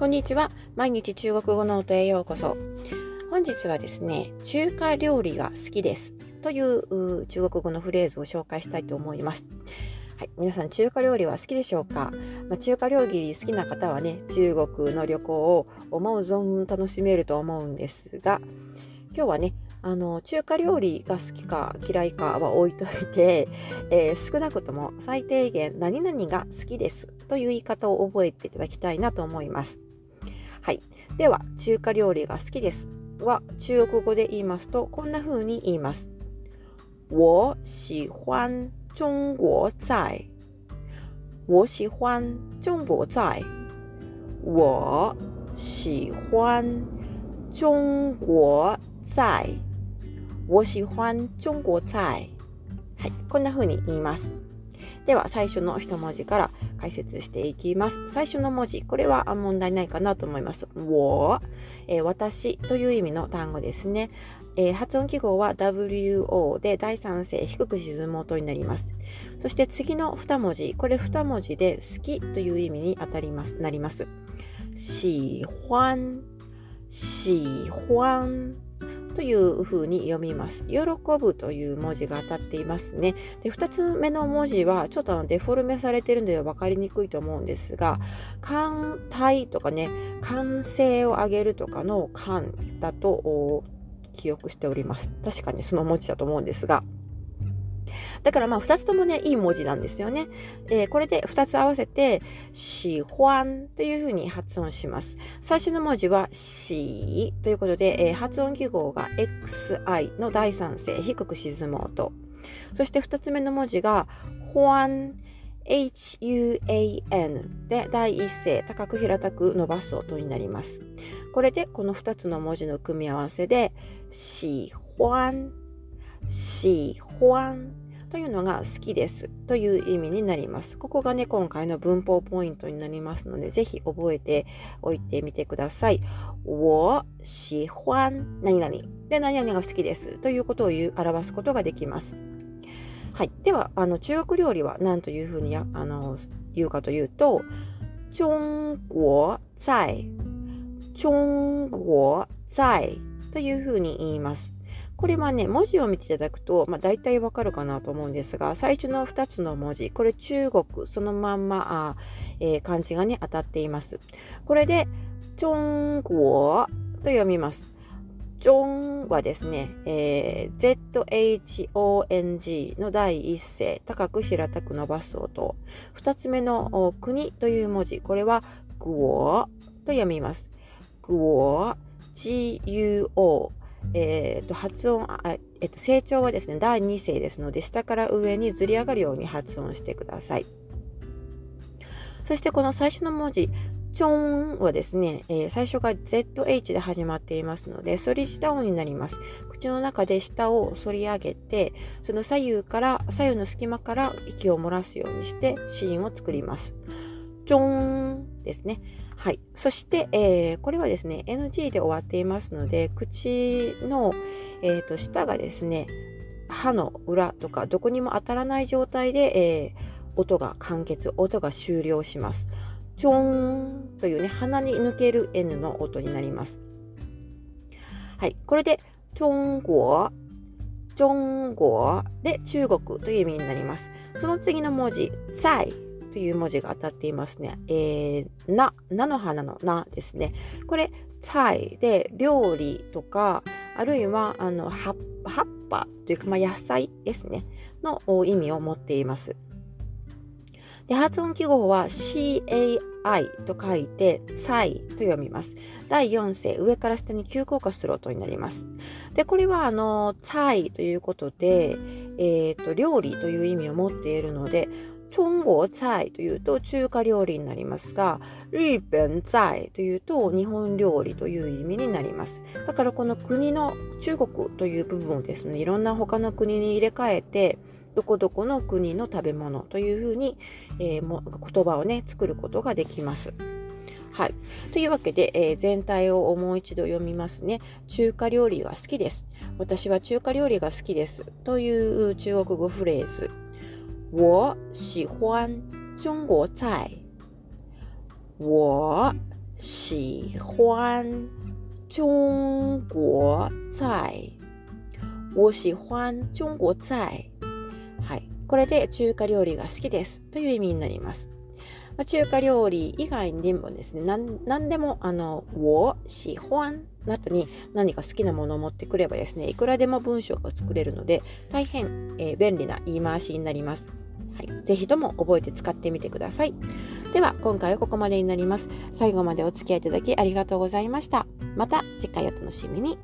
こんにちは。毎日中国語ノートへようこそ。本日はですね、中華料理が好きですという中国語のフレーズを紹介したいと思います。はい、皆さん中華料理は好きでしょうか、まあ、中華料理好きな方はね、中国の旅行を思う存分楽しめると思うんですが、今日はね、あの中華料理が好きか嫌いかは置いといて、えー、少なくとも最低限何々が好きですという言い方を覚えていただきたいなと思います。はい。では、中華料理が好きですは中国語で言いますとこんな風に言います。我喜欢中国菜。我喜欢中国菜。我喜欢中国菜。我喜欢中国菜。はい、こんな風に言います。では、最初の一文字から解説していきます。最初の文字、これは問題ないかなと思います。我、えー、私という意味の単語ですね。えー、発音記号は WO で第三声低く沈む音になります。そして次の二文字、これ二文字で好きという意味に当たります、なります。喜欢、喜欢。というふうに読みます。喜ぶという文字が当たっていますね。で、2つ目の文字はちょっとデフォルメされてるので分かりにくいと思うんですが、艦隊とかね、歓声を上げるとかの艦だと記憶しております。確かにその文字だと思うんですが、だからまあ2つともね、いい文字なんですよね。えー、これで2つ合わせて、喜欢というふうに発音します。最初の文字はしということで、えー、発音記号が xi の第三声、低く沈む音。そして2つ目の文字が、ほわん huan で第一声高く平たく伸ばす音になります。これでこの2つの文字の組み合わせで、喜欢、喜欢というのが好きですという意味になります。ここがね、今回の文法ポイントになりますので、ぜひ覚えておいてみてください。我喜欢何々で何々が好きですということを言う表すことができます。はい。では、あの中国料理は何というふうにあの言うかというと、中国菜、中国菜というふうに言います。これはね、文字を見ていただくと、まあ、大体わかるかなと思うんですが、最初の2つの文字、これ中国、そのまんま、あえー、漢字がね、当たっています。これで、中国と読みます。ジョンはですね、えー、ZHONG の第一声、高く平たく伸ばす音。二つ目の国という文字、これはグオと読みます。グオ、GUO えー、と発音あ、えー、と成長はですね第2声ですので下から上にずり上がるように発音してくださいそしてこの最初の文字チョンはですね、えー、最初が ZH で始まっていますので、反り下音になります。口の中で下を反り上げて、その左右から、左右の隙間から息を漏らすようにして、シーンを作ります。チョンですね。はい。そして、えー、これはですね、NG で終わっていますので、口の、えーと、下がですね、歯の裏とかどこにも当たらない状態で、えー、音が完結、音が終了します。チョーンというね、鼻に抜ける N の音になります。はい。これで、中国、中国で中国という意味になります。その次の文字、在という文字が当たっていますね。えー、な、菜の花のなですね。これ、菜で料理とか、あるいは、あの、葉っぱというか、まあ、野菜ですね。の意味を持っています。で、発音記号は CAI と書いて、サイと読みます。第4声、上から下に急降下する音になります。で、これは、あの、サイということで、えっ、ー、と、料理という意味を持っているので、中国菜というと中華料理になりますが、日本菜というと日本料理という意味になります。だからこの国の中国という部分をですね、いろんな他の国に入れ替えて、どこどこの国の食べ物というふうに、えー、も言葉をね、作ることができます。はい。というわけで、えー、全体をもう一度読みますね。中華料理が好きです。私は中華料理が好きです。という中国語フレーズ。我喜欢中国菜。我喜欢中国菜。我喜欢中国菜。はい。これで中華料理が好きですという意味になります。まあ、中華料理以外にもですね、何でも、あの、我喜欢の後に何か好きなものを持ってくればですね、いくらでも文章が作れるので、大変、えー、便利な言い回しになります。はい。ぜひとも覚えて使ってみてください。では、今回はここまでになります。最後までお付き合いいただきありがとうございました。また次回お楽しみに。